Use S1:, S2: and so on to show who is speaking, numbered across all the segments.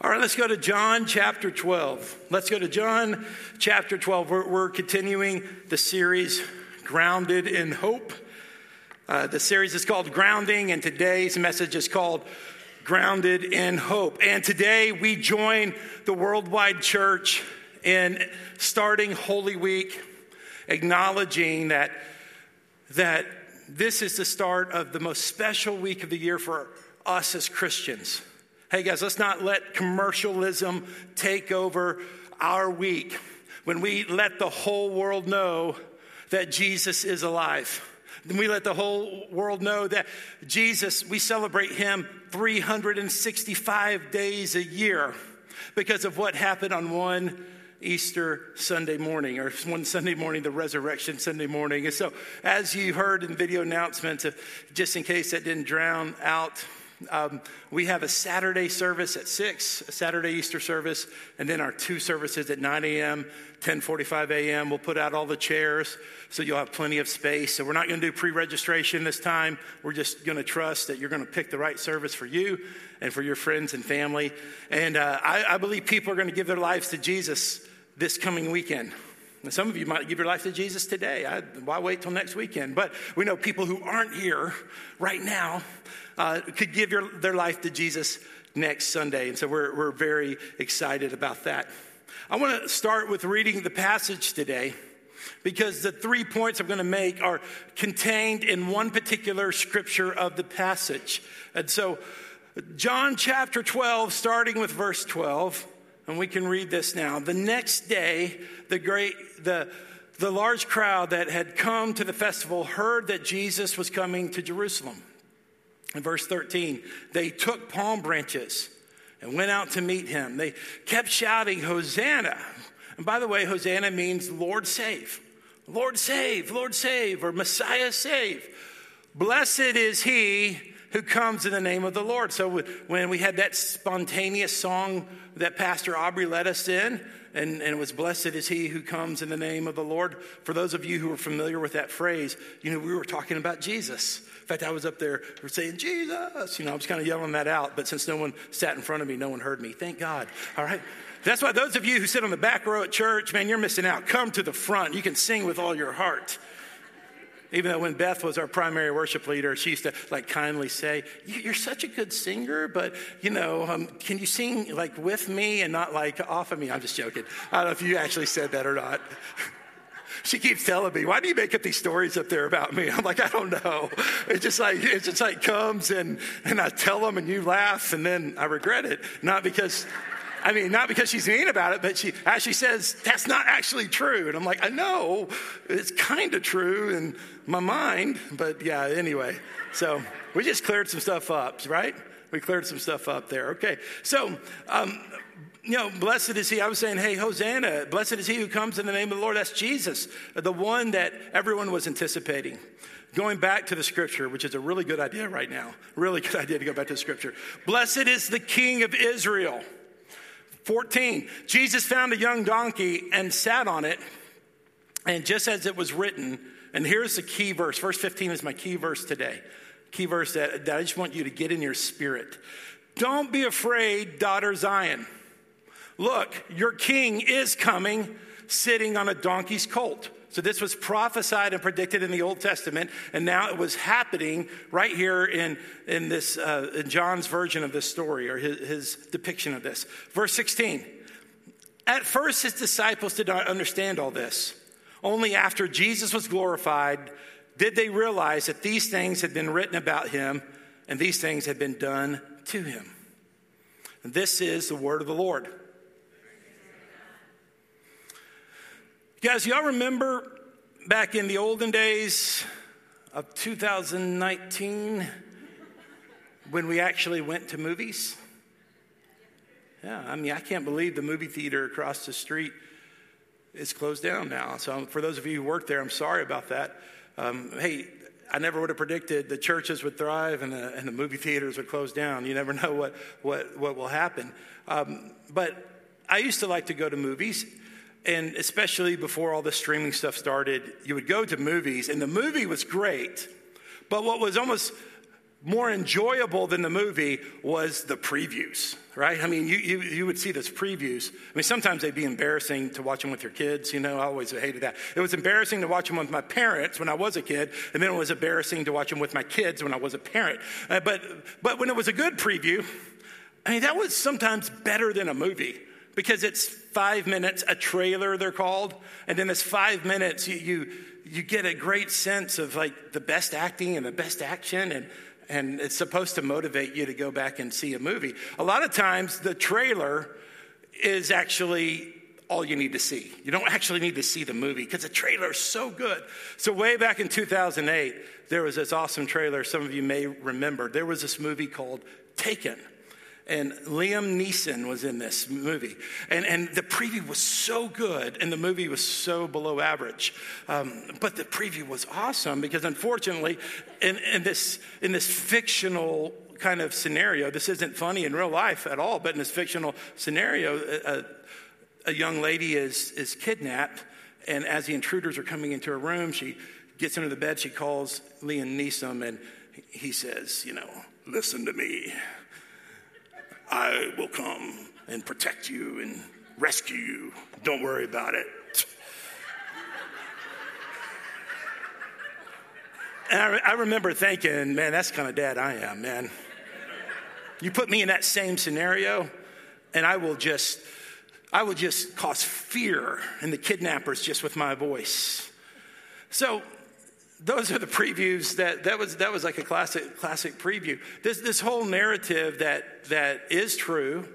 S1: All right, let's go to John chapter 12. Let's go to John chapter 12. We're, we're continuing the series Grounded in Hope. Uh, the series is called Grounding, and today's message is called Grounded in Hope. And today we join the worldwide church in starting Holy Week, acknowledging that, that this is the start of the most special week of the year for us as Christians. Hey guys, let's not let commercialism take over our week when we let the whole world know that Jesus is alive. Then we let the whole world know that Jesus, we celebrate him 365 days a year because of what happened on one Easter Sunday morning, or one Sunday morning, the resurrection Sunday morning. And so, as you heard in video announcements, uh, just in case that didn't drown out um, we have a Saturday service at 6, a Saturday Easter service, and then our two services at 9 a.m., 10.45 a.m. We'll put out all the chairs so you'll have plenty of space. So we're not going to do pre-registration this time. We're just going to trust that you're going to pick the right service for you and for your friends and family. And uh, I, I believe people are going to give their lives to Jesus this coming weekend. And some of you might give your life to Jesus today. I, why wait till next weekend? But we know people who aren't here right now uh, could give your, their life to Jesus next Sunday. And so we're, we're very excited about that. I want to start with reading the passage today because the three points I'm going to make are contained in one particular scripture of the passage. And so, John chapter 12, starting with verse 12 and we can read this now. The next day, the great, the, the large crowd that had come to the festival heard that Jesus was coming to Jerusalem. In verse 13, they took palm branches and went out to meet him. They kept shouting, Hosanna. And by the way, Hosanna means Lord save. Lord save, Lord save, or Messiah save. Blessed is he who comes in the name of the Lord. So when we had that spontaneous song that Pastor Aubrey led us in, and, and it was blessed is he who comes in the name of the Lord. For those of you who are familiar with that phrase, you know, we were talking about Jesus. In fact, I was up there saying, Jesus. You know, I was kind of yelling that out, but since no one sat in front of me, no one heard me. Thank God. All right. That's why those of you who sit on the back row at church, man, you're missing out. Come to the front. You can sing with all your heart. Even though when Beth was our primary worship leader, she used to like kindly say, You're such a good singer, but you know, um, can you sing like with me and not like off of me? I'm just joking. I don't know if you actually said that or not. she keeps telling me, "Why do you make up these stories up there about me?" I'm like, "I don't know." It's just like it just like comes and and I tell them and you laugh and then I regret it, not because I mean, not because she's mean about it, but she actually says, that's not actually true. And I'm like, I know, it's kind of true in my mind, but yeah, anyway. So we just cleared some stuff up, right? We cleared some stuff up there. Okay. So, um, you know, blessed is he. I was saying, hey, Hosanna, blessed is he who comes in the name of the Lord. That's Jesus, the one that everyone was anticipating. Going back to the scripture, which is a really good idea right now. Really good idea to go back to the scripture. Blessed is the King of Israel. 14, Jesus found a young donkey and sat on it. And just as it was written, and here's the key verse, verse 15 is my key verse today. Key verse that, that I just want you to get in your spirit. Don't be afraid, daughter Zion. Look, your king is coming sitting on a donkey's colt. So this was prophesied and predicted in the Old Testament, and now it was happening right here in, in this uh, in John's version of this story or his, his depiction of this. Verse 16. At first, his disciples did not understand all this. Only after Jesus was glorified did they realize that these things had been written about him and these things had been done to him. And this is the word of the Lord. Guys, y'all remember back in the olden days of 2019 when we actually went to movies? Yeah, I mean, I can't believe the movie theater across the street is closed down now. So, for those of you who work there, I'm sorry about that. Um, hey, I never would have predicted the churches would thrive and the, and the movie theaters would close down. You never know what, what, what will happen. Um, but I used to like to go to movies and especially before all the streaming stuff started, you would go to movies, and the movie was great. But what was almost more enjoyable than the movie was the previews, right? I mean, you, you, you would see those previews. I mean, sometimes they'd be embarrassing to watch them with your kids, you know, I always hated that. It was embarrassing to watch them with my parents when I was a kid, and then it was embarrassing to watch them with my kids when I was a parent. Uh, but, but when it was a good preview, I mean, that was sometimes better than a movie because it's five minutes, a trailer they're called, and then this five minutes, you, you, you get a great sense of like the best acting and the best action and and it's supposed to motivate you to go back and see a movie. A lot of times, the trailer is actually all you need to see. You don't actually need to see the movie because the trailer is so good. So, way back in 2008, there was this awesome trailer. Some of you may remember. There was this movie called Taken. And Liam Neeson was in this movie. And, and the preview was so good, and the movie was so below average. Um, but the preview was awesome because, unfortunately, in, in, this, in this fictional kind of scenario, this isn't funny in real life at all, but in this fictional scenario, a, a young lady is, is kidnapped. And as the intruders are coming into her room, she gets under the bed, she calls Liam Neeson, and he says, You know, listen to me. I will come and protect you and rescue you. Don't worry about it. And I, I remember thinking, man, that's kind of dad I am, man. You put me in that same scenario, and I will just, I will just cause fear in the kidnappers just with my voice. So those are the previews that that was that was like a classic classic preview. This this whole narrative that that is true.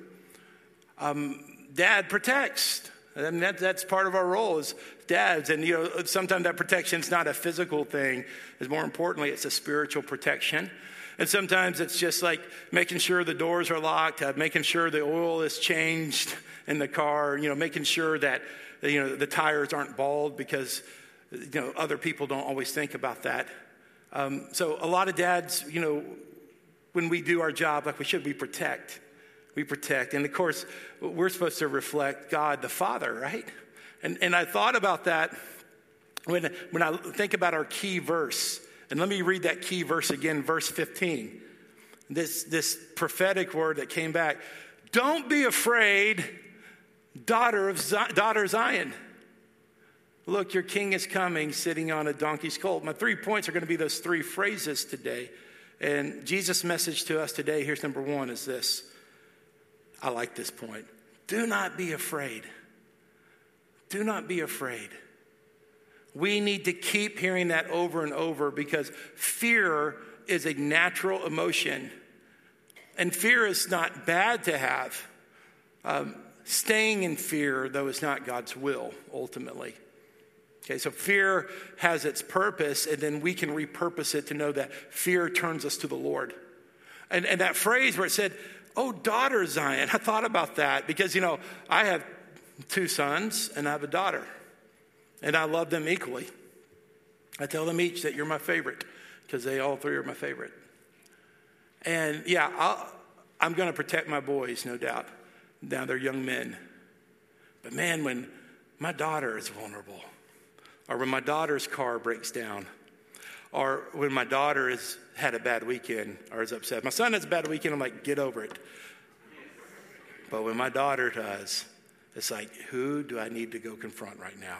S1: Um, dad protects. and that, that's part of our role as dads. And you know, sometimes that protection is not a physical thing. Is more importantly, it's a spiritual protection. And sometimes it's just like making sure the doors are locked, uh, making sure the oil is changed in the car. You know, making sure that you know the tires aren't bald because you know, other people don't always think about that. Um, so a lot of dads, you know, when we do our job like we should, we protect. We protect. And of course, we're supposed to reflect God the Father, right? And, and I thought about that when, when I think about our key verse. And let me read that key verse again, verse 15. This, this prophetic word that came back. Don't be afraid, daughter of Z- daughter Zion. Look, your king is coming sitting on a donkey's colt. My three points are going to be those three phrases today. And Jesus' message to us today, here's number one, is this. I like this point. Do not be afraid. Do not be afraid. We need to keep hearing that over and over because fear is a natural emotion. And fear is not bad to have. Um, staying in fear, though, is not God's will ultimately. Okay, so fear has its purpose, and then we can repurpose it to know that fear turns us to the Lord. And, and that phrase where it said, Oh, daughter Zion, I thought about that because, you know, I have two sons and I have a daughter, and I love them equally. I tell them each that you're my favorite because they all three are my favorite. And yeah, i am going to protect my boys, no doubt. Now they're young men. But man, when my daughter is vulnerable, or when my daughter's car breaks down, or when my daughter has had a bad weekend or is upset. My son has a bad weekend, I'm like, get over it. But when my daughter does, it's like, who do I need to go confront right now?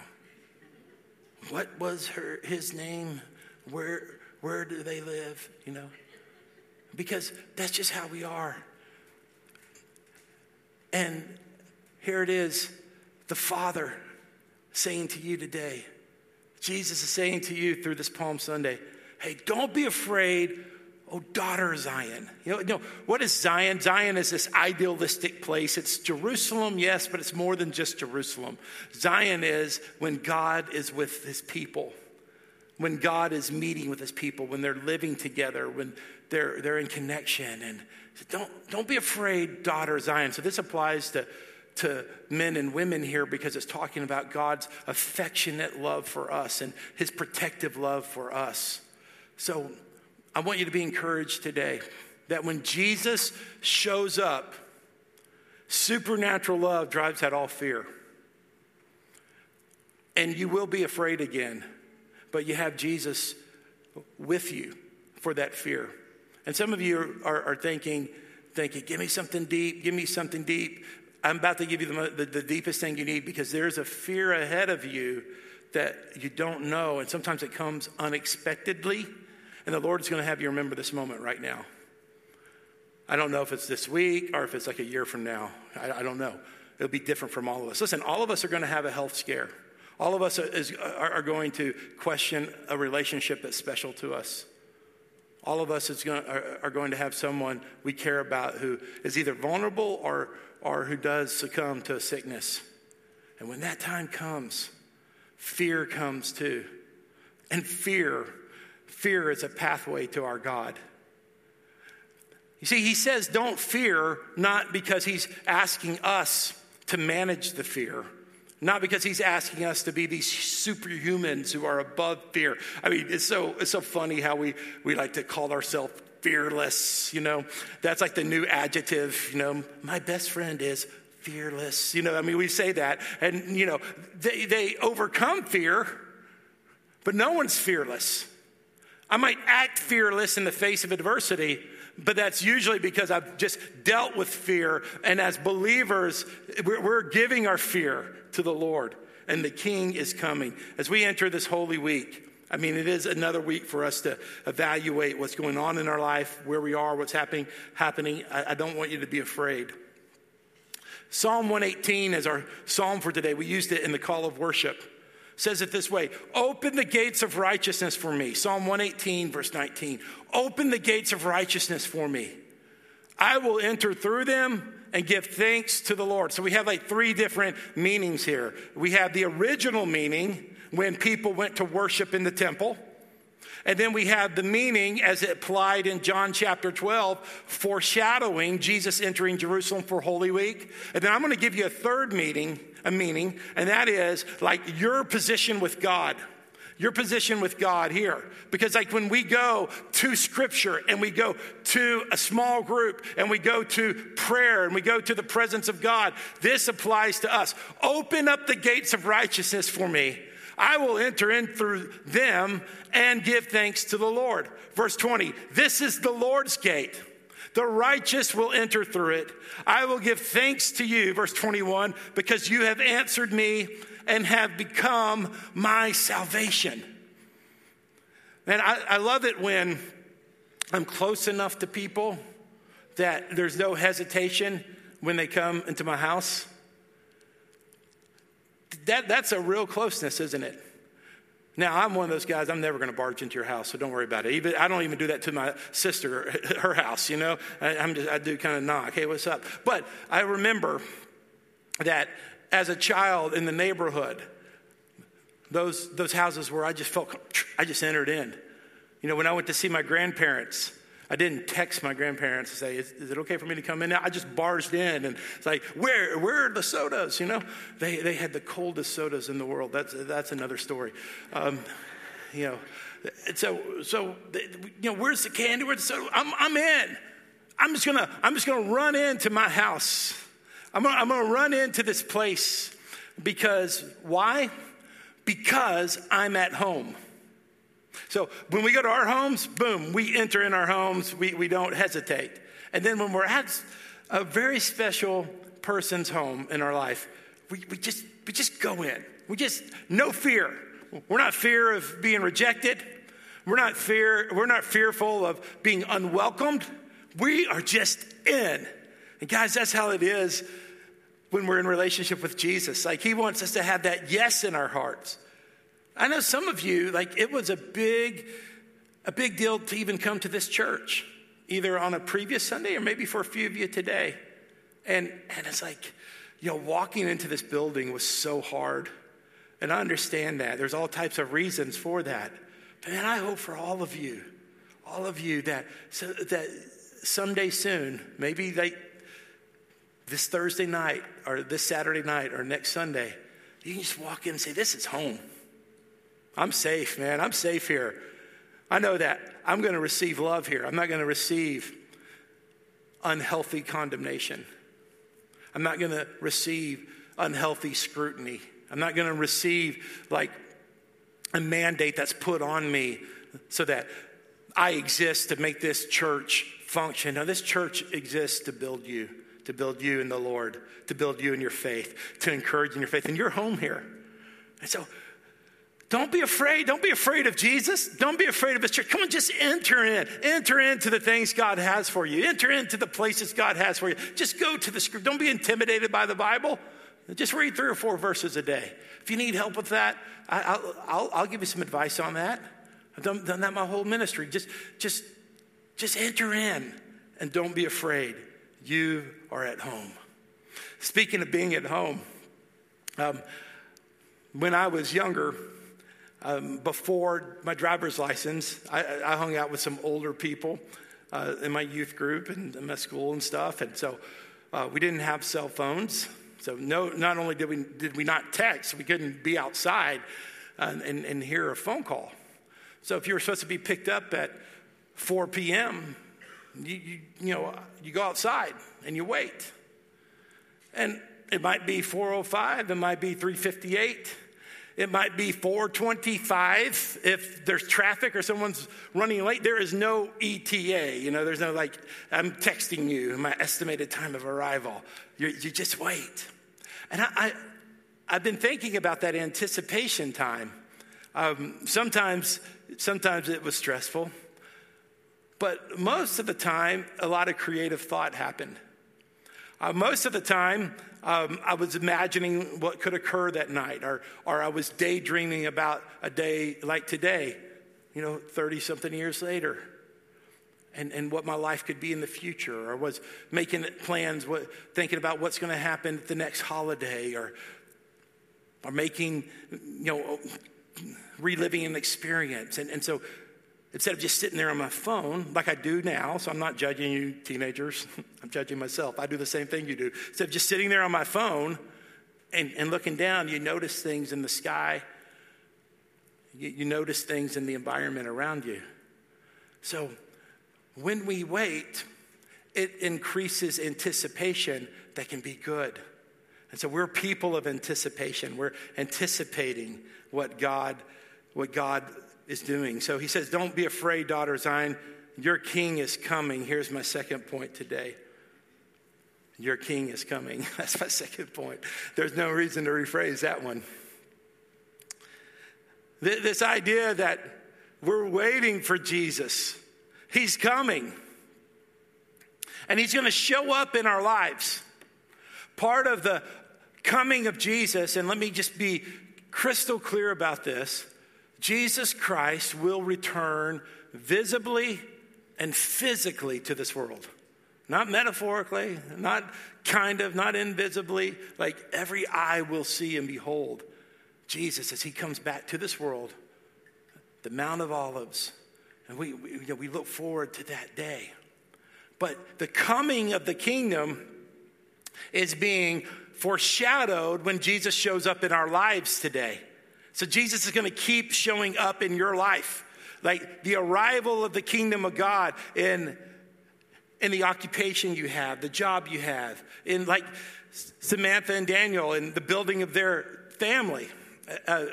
S1: What was her his name? Where where do they live? You know? Because that's just how we are. And here it is, the Father saying to you today, Jesus is saying to you through this Palm Sunday, hey, don't be afraid, oh daughter Zion. You know, you know, what is Zion? Zion is this idealistic place. It's Jerusalem, yes, but it's more than just Jerusalem. Zion is when God is with his people, when God is meeting with his people, when they're living together, when they're, they're in connection. And don't, don't be afraid, daughter Zion. So this applies to to men and women here because it's talking about God's affectionate love for us and his protective love for us. So I want you to be encouraged today that when Jesus shows up, supernatural love drives out all fear. And you will be afraid again, but you have Jesus with you for that fear. And some of you are, are thinking, thinking, give me something deep, give me something deep. I'm about to give you the, the, the deepest thing you need because there's a fear ahead of you that you don't know. And sometimes it comes unexpectedly. And the Lord is going to have you remember this moment right now. I don't know if it's this week or if it's like a year from now. I, I don't know. It'll be different from all of us. Listen, all of us are going to have a health scare. All of us is, are going to question a relationship that's special to us. All of us going, are, are going to have someone we care about who is either vulnerable or, or who does succumb to a sickness. And when that time comes, fear comes too. And fear, fear is a pathway to our God. You see, he says, don't fear, not because he's asking us to manage the fear, not because he's asking us to be these superhumans who are above fear. I mean, it's so, it's so funny how we, we like to call ourselves fearless, you know? That's like the new adjective, you know? My best friend is fearless. You know, I mean, we say that, and, you know, they, they overcome fear, but no one's fearless. I might act fearless in the face of adversity, but that's usually because I've just dealt with fear. And as believers, we're, giving our fear to the Lord, and the King is coming. As we enter this holy week, I mean, it is another week for us to evaluate what's going on in our life, where we are, what's happening. Happening. I, I don't want you to be afraid. Psalm 118 is our psalm for today. We used it in the call of worship. Says it this way Open the gates of righteousness for me. Psalm 118, verse 19. Open the gates of righteousness for me. I will enter through them and give thanks to the Lord. So we have like three different meanings here. We have the original meaning when people went to worship in the temple. And then we have the meaning as it applied in John chapter 12, foreshadowing Jesus entering Jerusalem for Holy Week. And then I'm going to give you a third meaning, a meaning, and that is like your position with God your position with God here. Because, like, when we go to scripture and we go to a small group and we go to prayer and we go to the presence of God, this applies to us. Open up the gates of righteousness for me. I will enter in through them and give thanks to the Lord. Verse 20 This is the Lord's gate. The righteous will enter through it. I will give thanks to you, verse 21, because you have answered me and have become my salvation. And I, I love it when I'm close enough to people that there's no hesitation when they come into my house. That, that's a real closeness, isn't it? Now, I'm one of those guys, I'm never going to barge into your house, so don't worry about it. Even, I don't even do that to my sister, her house, you know? I, just, I do kind of knock, hey, what's up? But I remember that as a child in the neighborhood, those, those houses where I just felt, I just entered in. You know, when I went to see my grandparents, I didn't text my grandparents and say, is, is, it okay for me to come in? I just barged in and it's like, where, where are the sodas? You know, they, they had the coldest sodas in the world. That's, that's another story. Um, you know, so, so, you know, where's the candy? Where's the soda? I'm, I'm in. I'm just gonna, I'm just gonna run into my house I'm gonna, I'm gonna run into this place because why? Because I'm at home. So when we go to our homes, boom, we enter in our homes, we, we don't hesitate. And then when we're at a very special person's home in our life, we, we, just, we just go in. We just, no fear. We're not fear of being rejected. We're not fear, we're not fearful of being unwelcomed. We are just in. And guys, that's how it is when we're in relationship with Jesus. Like he wants us to have that yes in our hearts. I know some of you, like it was a big, a big deal to even come to this church, either on a previous Sunday or maybe for a few of you today. And and it's like, you know, walking into this building was so hard. And I understand that. There's all types of reasons for that. But man, I hope for all of you, all of you that so that someday soon, maybe like this Thursday night or this Saturday night or next Sunday, you can just walk in and say, This is home. I'm safe, man. I'm safe here. I know that. I'm going to receive love here. I'm not going to receive unhealthy condemnation. I'm not going to receive unhealthy scrutiny. I'm not going to receive like a mandate that's put on me so that I exist to make this church function. Now, this church exists to build you, to build you in the Lord, to build you in your faith, to encourage in your faith. And you're home here. And so, don't be afraid. Don't be afraid of Jesus. Don't be afraid of his church. Come on, just enter in. Enter into the things God has for you. Enter into the places God has for you. Just go to the script. Don't be intimidated by the Bible. Just read three or four verses a day. If you need help with that, I, will give you some advice on that. I've done, done that my whole ministry. Just, just, just enter in and don't be afraid. You are at home. Speaking of being at home, um, when I was younger, um, before my driver's license, I, I, hung out with some older people uh, in my youth group and in my school and stuff. And so uh, we didn't have cell phones. So no, not only did we, did we not text, we couldn't be outside uh, and, and hear a phone call. So if you were supposed to be picked up at 4 p.m., you, you, you, know, you go outside and you wait. And it might be 405, it might be 358. It might be 425 if there's traffic or someone's running late. There is no ETA. You know, there's no like, I'm texting you my estimated time of arrival. you you just wait. And I, I, have been thinking about that anticipation time. Um, sometimes, sometimes it was stressful, but most of the time, a lot of creative thought happened. Uh, most of the time, um, I was imagining what could occur that night, or, or I was daydreaming about a day like today, you know, 30 something years later, and, and what my life could be in the future, or was making plans, what, thinking about what's going to happen at the next holiday, or, or making, you know, reliving an experience. And, and so instead of just sitting there on my phone like I do now, so I'm not judging you teenagers, I'm judging myself. I do the same thing you do. Instead of just sitting there on my phone and, and looking down, you notice things in the sky, you, you notice things in the environment around you. So when we wait, it increases anticipation that can be good. And so we're people of anticipation. We're anticipating what God, what God is doing. So he says, Don't be afraid, daughter Zion. Your king is coming. Here's my second point today. Your king is coming. That's my second point. There's no reason to rephrase that one. This idea that we're waiting for Jesus, he's coming. And he's going to show up in our lives. Part of the coming of Jesus, and let me just be crystal clear about this Jesus Christ will return visibly and physically to this world. Not metaphorically, not kind of, not invisibly. Like every eye will see and behold Jesus as he comes back to this world, the Mount of Olives. And we, we, you know, we look forward to that day. But the coming of the kingdom is being foreshadowed when Jesus shows up in our lives today. So Jesus is going to keep showing up in your life. Like the arrival of the kingdom of God in, in the occupation you have, the job you have, in like Samantha and Daniel in the building of their family. Uh,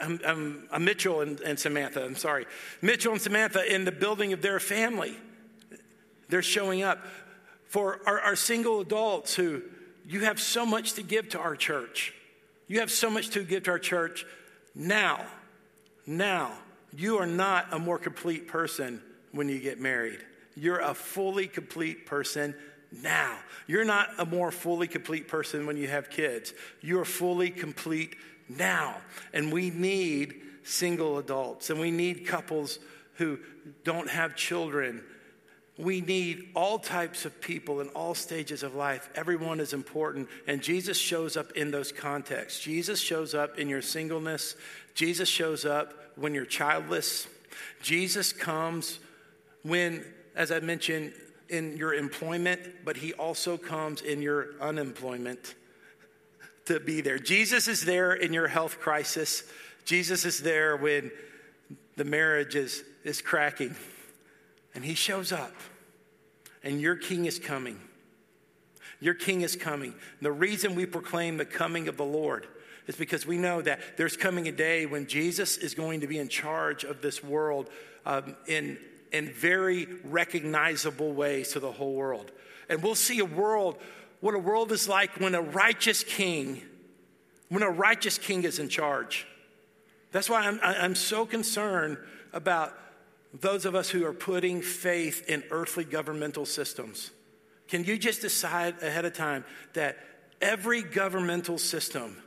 S1: I'm, I'm, I'm Mitchell and, and Samantha, I'm sorry. Mitchell and Samantha in the building of their family. They're showing up. For our, our single adults who, you have so much to give to our church. You have so much to give to our church now, now, you are not a more complete person when you get married. You're a fully complete person now. You're not a more fully complete person when you have kids. You're fully complete now. And we need single adults and we need couples who don't have children we need all types of people in all stages of life. Everyone is important. And Jesus shows up in those contexts. Jesus shows up in your singleness. Jesus shows up when you're childless. Jesus comes when, as I mentioned, in your employment, but he also comes in your unemployment to be there. Jesus is there in your health crisis. Jesus is there when the marriage is, is cracking. And he shows up and your king is coming. Your king is coming. The reason we proclaim the coming of the Lord is because we know that there's coming a day when Jesus is going to be in charge of this world um, in, in very recognizable ways to the whole world. And we'll see a world, what a world is like when a righteous king, when a righteous king is in charge. That's why I'm, I'm so concerned about those of us who are putting faith in earthly governmental systems. Can you just decide ahead of time that every governmental system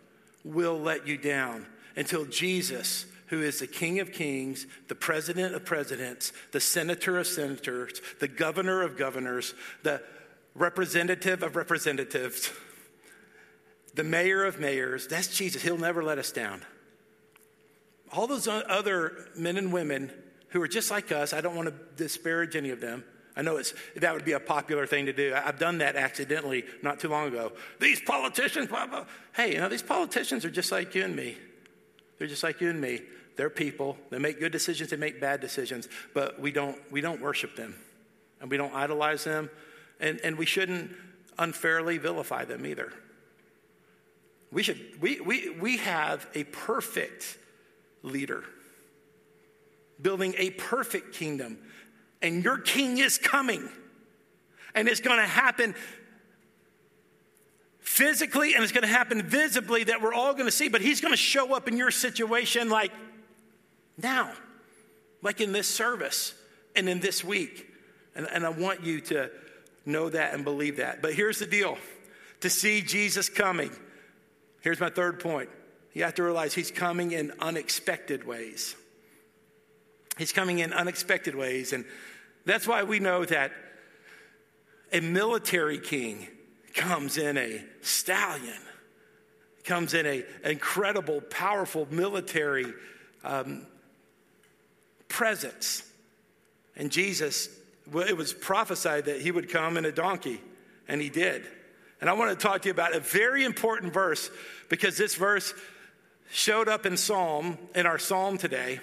S1: will let you down until Jesus, who is the King of Kings, the President of Presidents, the Senator of Senators, the Governor of Governors, the Representative of Representatives, the Mayor of Mayors, that's Jesus. He'll never let us down. All those other men and women who are just like us, I don't want to disparage any of them I know it's, that would be a popular thing to do. I've done that accidentally not too long ago. These politicians, blah, blah. Hey, you know, these politicians are just like you and me. They're just like you and me. They're people. They make good decisions, they make bad decisions, but we don't, we don't worship them and we don't idolize them, and, and we shouldn't unfairly vilify them either. We, should, we, we, we have a perfect leader building a perfect kingdom and your king is coming. And it's going to happen physically and it's going to happen visibly that we're all going to see, but he's going to show up in your situation like now, like in this service and in this week. And, and I want you to know that and believe that. But here's the deal to see Jesus coming, here's my third point. You have to realize he's coming in unexpected ways. He's coming in unexpected ways. And that's why we know that a military king comes in a stallion, comes in a incredible, powerful military um, presence. And Jesus, it was prophesied that he would come in a donkey, and he did. And I want to talk to you about a very important verse because this verse showed up in Psalm, in our Psalm today.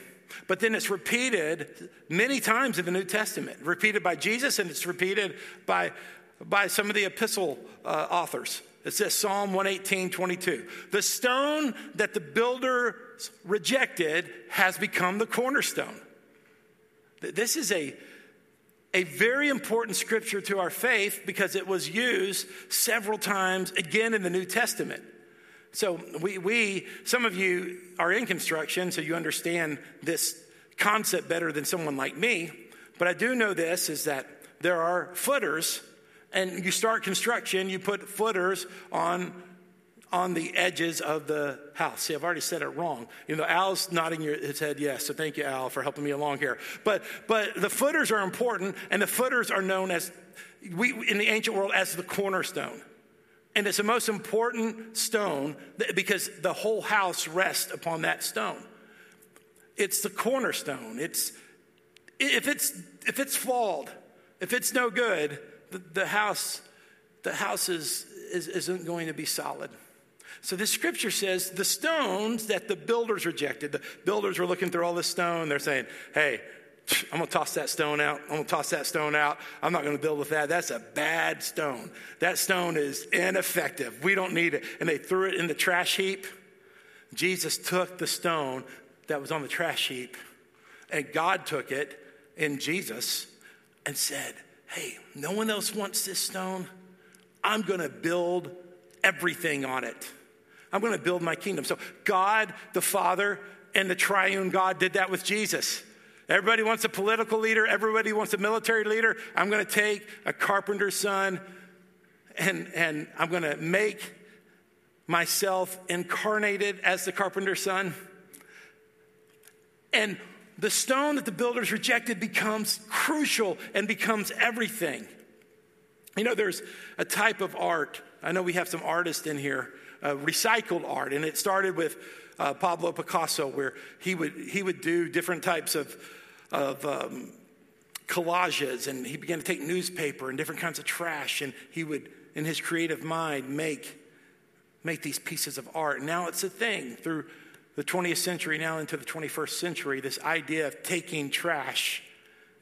S1: But then it's repeated many times in the New Testament, repeated by Jesus, and it's repeated by, by some of the epistle uh, authors. It says Psalm 118, 22. The stone that the builders rejected has become the cornerstone. This is a, a very important scripture to our faith because it was used several times again in the New Testament. So we, we, some of you are in construction, so you understand this concept better than someone like me. But I do know this is that there are footers, and you start construction, you put footers on on the edges of the house. See, I've already said it wrong. You know, Al's nodding his head yes, so thank you, Al, for helping me along here. But but the footers are important, and the footers are known as we in the ancient world as the cornerstone. And it's the most important stone because the whole house rests upon that stone. It's the cornerstone. It's if it's if it's flawed, if it's no good, the, the house the house is, is isn't going to be solid. So the scripture says the stones that the builders rejected, the builders were looking through all this stone, they're saying, hey, I'm to toss that stone out. I'm to toss that stone out. I'm not to build with that. That's a bad stone. That stone is ineffective. We don't need it. And they threw it in the trash heap. Jesus took the stone that was on the trash heap, and God took it in Jesus and said, Hey, no one else wants this stone. I'm to build everything on it. I'm to build my kingdom. So, God the Father and the triune God did that with Jesus. Everybody wants a political leader, everybody wants a military leader. I'm going to take a carpenter's son and, and I'm going to make myself incarnated as the carpenter's son. And the stone that the builders rejected becomes crucial and becomes everything. You know, there's a type of art. I know we have some artists in here, uh, recycled art, and it started with uh, Pablo Picasso, where he would, he would do different types of, of um, collages, and he began to take newspaper and different kinds of trash, and he would, in his creative mind, make, make these pieces of art. Now it's a thing through the 20th century, now into the 21st century, this idea of taking trash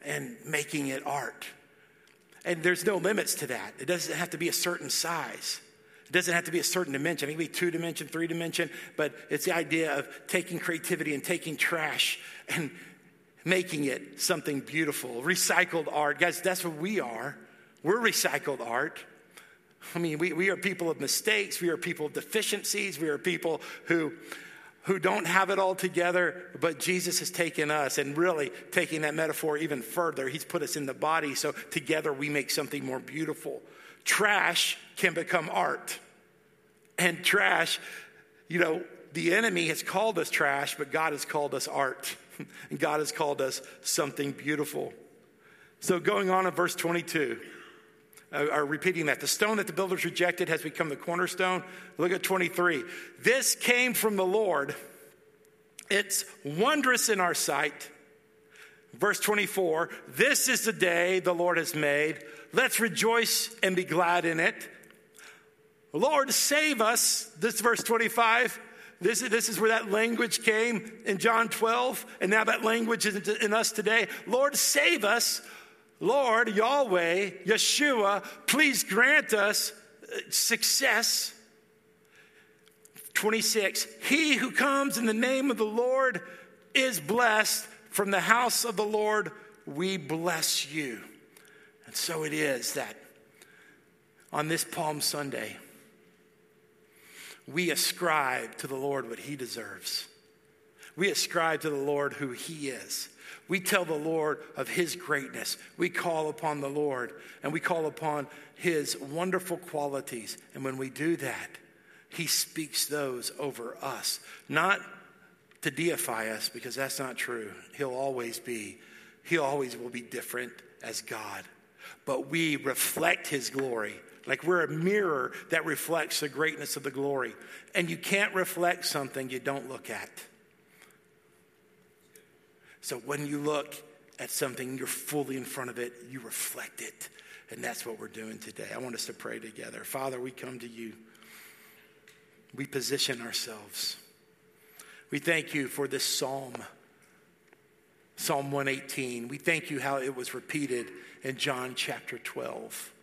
S1: and making it art. And there's no limits to that. It doesn't have to be a certain size. It doesn't have to be a certain dimension. It can be two dimension, three dimension, but it's the idea of taking creativity and taking trash and, making it something beautiful. Recycled art. Guys, that's what we are. We're recycled art. I mean, we, we are people of mistakes. We are people of deficiencies. We are people who, who don't have it all together, but Jesus has taken us and really taking that metaphor even further. He's put us in the body, so together we make something more beautiful. Trash can become art. And trash, you know, the enemy has called us trash, but God has called us art. and God has called us something beautiful. So, going on in verse 22, uh, are repeating that. The stone that the builders rejected has become the cornerstone. Look at 23. This came from the Lord. It's wondrous in our sight. Verse 24 This is the day the Lord has made. Let's rejoice and be glad in it. Lord, save us. This verse 25. This, this is where that language came in John 12, and now that language is in us today. Lord, save us. Lord, Yahweh, Yeshua, please grant us uh, success. 26, he who comes in the name of the Lord is blessed. From the house of the Lord, we bless you. And so it is that on this Palm Sunday, we ascribe to the Lord what he deserves. We ascribe to the Lord who he is. We tell the Lord of his greatness. We call upon the Lord and we call upon his wonderful qualities. And when we do that, he speaks those over us, not to deify us, because that's not true. He'll always be, he always will be different as God. But we reflect his glory like we're a mirror that reflects the greatness of the glory. And you can't reflect something you don't look at. So when you look at something, you're fully in front of it, you reflect it. And that's what we're doing today. I want us to pray together. Father, we come to you. We position ourselves. We thank you for this psalm, Psalm 118. We thank you how it was repeated in John chapter 12.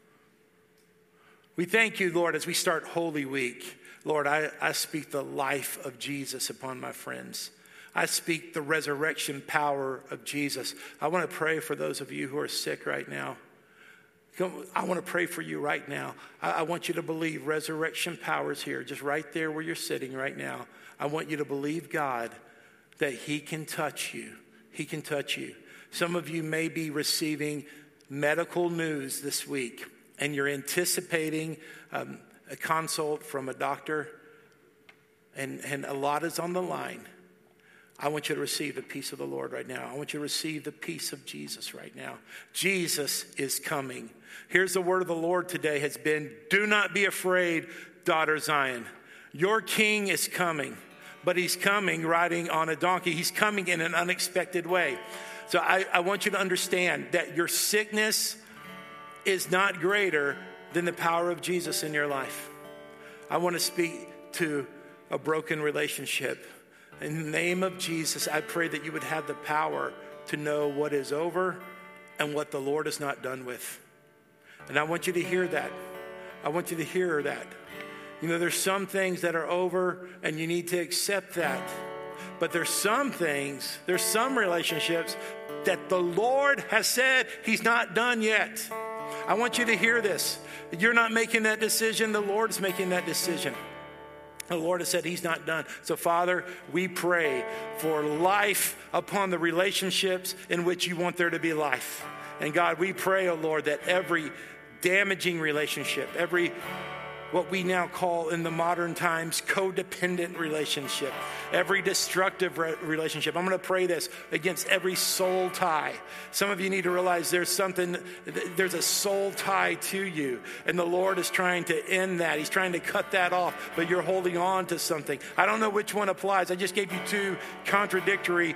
S1: We thank you, Lord, as we start Holy Week. Lord, I, I speak the life of Jesus upon my friends. I speak the resurrection power of Jesus. I want to pray for those of you who are sick right now. I want to pray for you right now. I, want you to believe resurrection power is here, just right there where you're sitting right now. I want you to believe God that He can touch you. He can touch you. Some of you may be receiving medical news this week and you're anticipating um, a consult from a doctor, and, and a lot is on the line, I want you to receive the peace of the Lord right now. I want you to receive the peace of Jesus right now. Jesus is coming. Here's the word of the Lord today has been do not be afraid, daughter Zion. Your king is coming, but he's coming riding on a donkey. He's coming in an unexpected way. So I, I want you to understand that your sickness, is not greater than the power of Jesus in your life. I want to speak to a broken relationship. In the name of Jesus, I pray that you would have the power to know what is over and what the Lord is not done with. And I want you to hear that. I want you to hear that. You know, there's some things that are over and you need to accept that. But there's some things, there's some relationships that the Lord has said He's not done yet. I want you to hear this. You're not making that decision, the Lord's making that decision. The Lord has said He's not done. So, Father, we pray for life upon the relationships in which you want there to be life. And God, we pray, oh Lord, that every damaging relationship, every what we now call in the modern times codependent relationship, every destructive re- relationship. I'm going to pray this against every soul tie. Some of you need to realize there's something, there's a soul tie to you, and the Lord is trying to end that. He's trying to cut that off, but you're holding on to something. I don't know which one applies. I just gave you two contradictory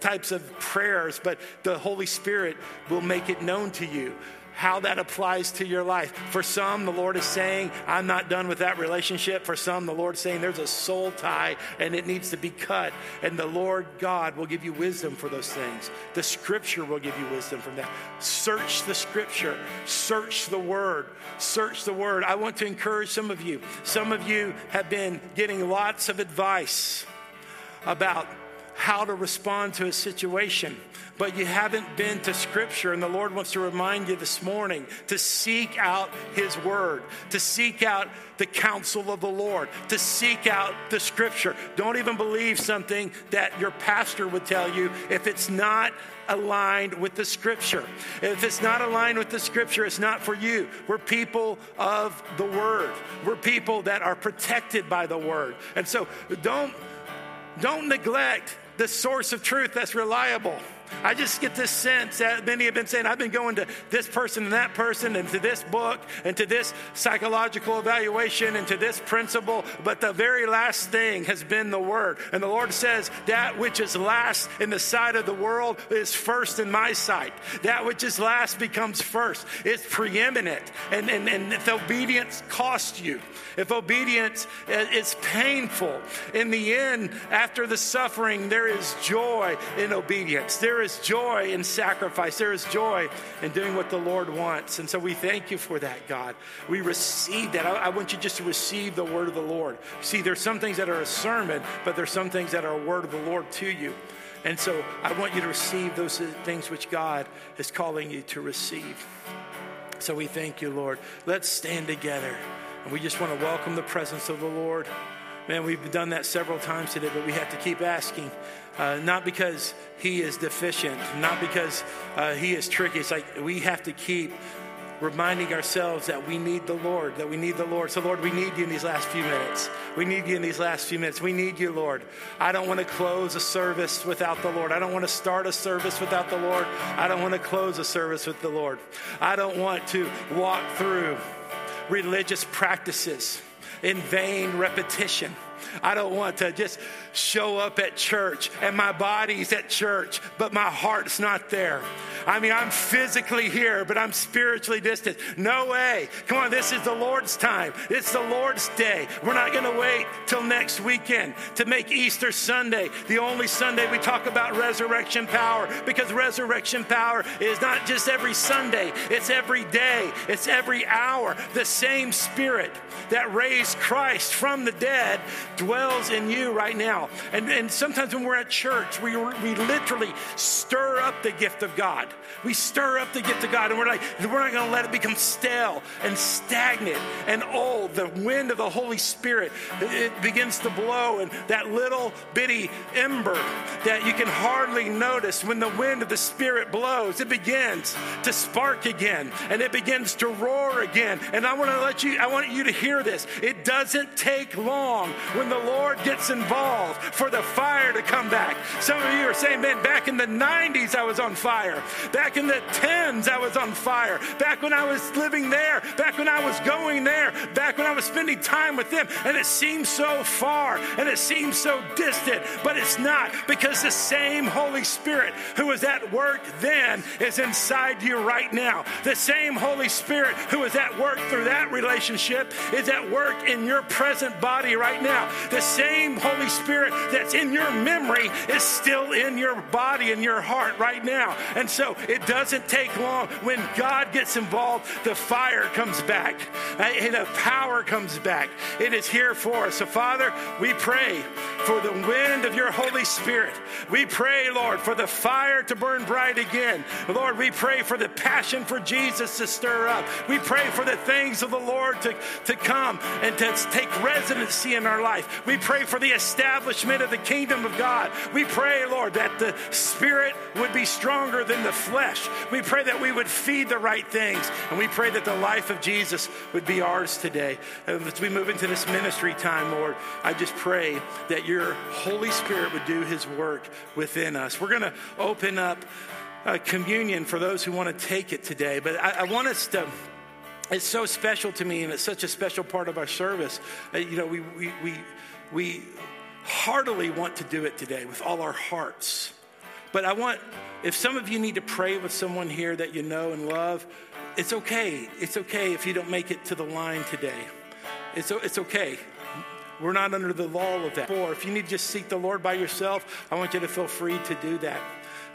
S1: types of prayers, but the Holy Spirit will make it known to you how that applies to your life. For some, the Lord is saying, I'm not done with that relationship. For some, the Lord's saying there's a soul tie and it needs to be cut. And the Lord God will give you wisdom for those things. The scripture will give you wisdom from that. Search the scripture, search the word, search the word. I want to encourage some of you. Some of you have been getting lots of advice about how to respond to a situation, but you haven't been to Scripture. And the Lord wants to remind you this morning to seek out His Word, to seek out the counsel of the Lord, to seek out the Scripture. Don't even believe something that your pastor would tell you if it's not aligned with the scripture. If it's not aligned with the scripture, it's not for you. We're people of the word. We're people that are protected by the word. And so don't don't neglect the source of truth that's reliable. I just get this sense that many have been saying, I've been going to this person and that person and to this book and to this psychological evaluation and to this principle, but the very last thing has been the word. And the Lord says, That which is last in the sight of the world is first in my sight. That which is last becomes first. It's preeminent. And, and, and if obedience costs you, if obedience uh, is painful, in the end, after the suffering, there is joy in obedience. There is joy in sacrifice. There is joy in doing what the Lord wants. And so we thank you for that, God. We receive that. I, I want you just to receive the word of the Lord. See, there's some things that are a sermon, but there's some things that are a word of the Lord to you. And so I want you to receive those things which God is calling you to receive. So we thank you, Lord. Let's stand together. And we just want to welcome the presence of the Lord. Man, we've done that several times today, but we have to keep asking. Uh, not because he is deficient, not because uh, he is tricky. It's like we have to keep reminding ourselves that we need the Lord, that we need the Lord. So, Lord, we need you in these last few minutes. We need you in these last few minutes. We need you, Lord. I don't want to close a service without the Lord. I don't want to start a service without the Lord. I don't want to close a service with the Lord. I don't want to walk through religious practices in vain repetition. I don't want to just show up at church and my body's at church, but my heart's not there. I mean, I'm physically here, but I'm spiritually distant. No way. Come on, this is the Lord's time. It's the Lord's day. We're not going to wait till next weekend to make Easter Sunday the only Sunday we talk about resurrection power because resurrection power is not just every Sunday, it's every day, it's every hour. The same Spirit that raised Christ from the dead dwells in you right now. And, and sometimes when we're at church, we, we literally stir up the gift of God. We stir up the gift of God, and we're like, we're not going to let it become stale and stagnant and old. The wind of the Holy Spirit, it begins to blow, and that little bitty ember that you can hardly notice when the wind of the Spirit blows, it begins to spark again, and it begins to roar again. And I want to let you, I want you to hear this. It doesn't take long when the Lord gets involved for the fire to come back. Some of you are saying, man, back in the 90s, I was on fire. Back in the 10s, I was on fire. Back when I was living there, back when I was going there, back when I was spending time with them. And it seems so far and it seems so distant, but it's not because the same Holy Spirit who was at work then is inside you right now. The same Holy Spirit who was at work through that relationship is at work in your present body right now. The same Holy Spirit that's in your memory is still in your body and your heart right now. And so it doesn't take long. When God gets involved, the fire comes back uh, and the power comes back. It is here for us. So, Father, we pray for the wind of your Holy Spirit. We pray, Lord, for the fire to burn bright again. Lord, we pray for the passion for Jesus to stir up. We pray for the things of the Lord to, to come and to take residency in our life. We pray for the establishment of the kingdom of God. We pray, Lord, that the Spirit would be stronger than the flesh. We pray that we would feed the right things. And we pray that the life of Jesus would be ours today. And as we move into this ministry time, Lord, I just pray that your Holy Spirit would do his work within us. We're going to open up uh, communion for those who want to take it today. But I, I want us to it's so special to me and it's such a special part of our service uh, you know we, we, we, we heartily want to do it today with all our hearts. But i want if some of you need to pray with someone here that you know and love it's okay. It's okay if you don't make it to the line today. It's, it's okay. We're not under the law of that. Or if you need to just seek the lord by yourself i want you to feel free to do that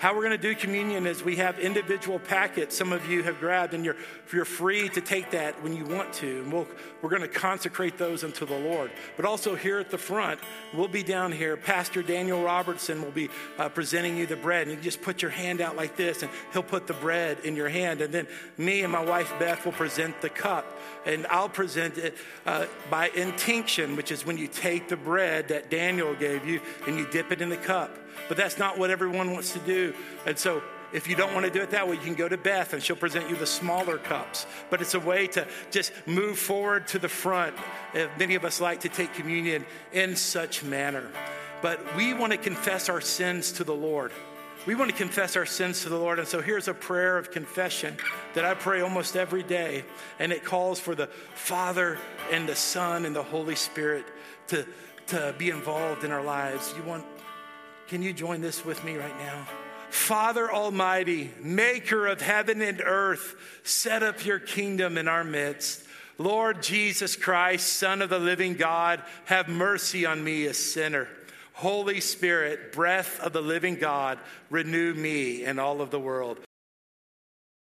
S1: how we're going to do communion is we have individual packets some of you have grabbed, and you're, you're free to take that when you want to. And we'll, we're going to consecrate those unto the Lord. But also here at the front, we'll be down here. Pastor Daniel Robertson will be uh, presenting you the bread. And you just put your hand out like this, and he'll put the bread in your hand. And then me and my wife Beth will present the cup. And I'll present it uh, by intinction, which is when you take the bread that Daniel gave you and you dip it in the cup. But that's not what everyone wants to do. And so if you don't want to do it that way, you can go to Beth and she'll present you the smaller cups. But it's a way to just move forward to the front. Many of us like to take communion in such manner. But we want to confess our sins to the Lord. We want to confess our sins to the Lord. And so here's a prayer of confession that I pray almost every day. And it calls for the Father and the Son and the Holy Spirit to, to be involved in our lives. You want, can you join this with me right now? Father Almighty, maker of heaven and earth, set up your kingdom in our midst. Lord Jesus Christ, Son of the living God, have mercy on me, a sinner. Holy Spirit, breath of the living God, renew me and all of the world.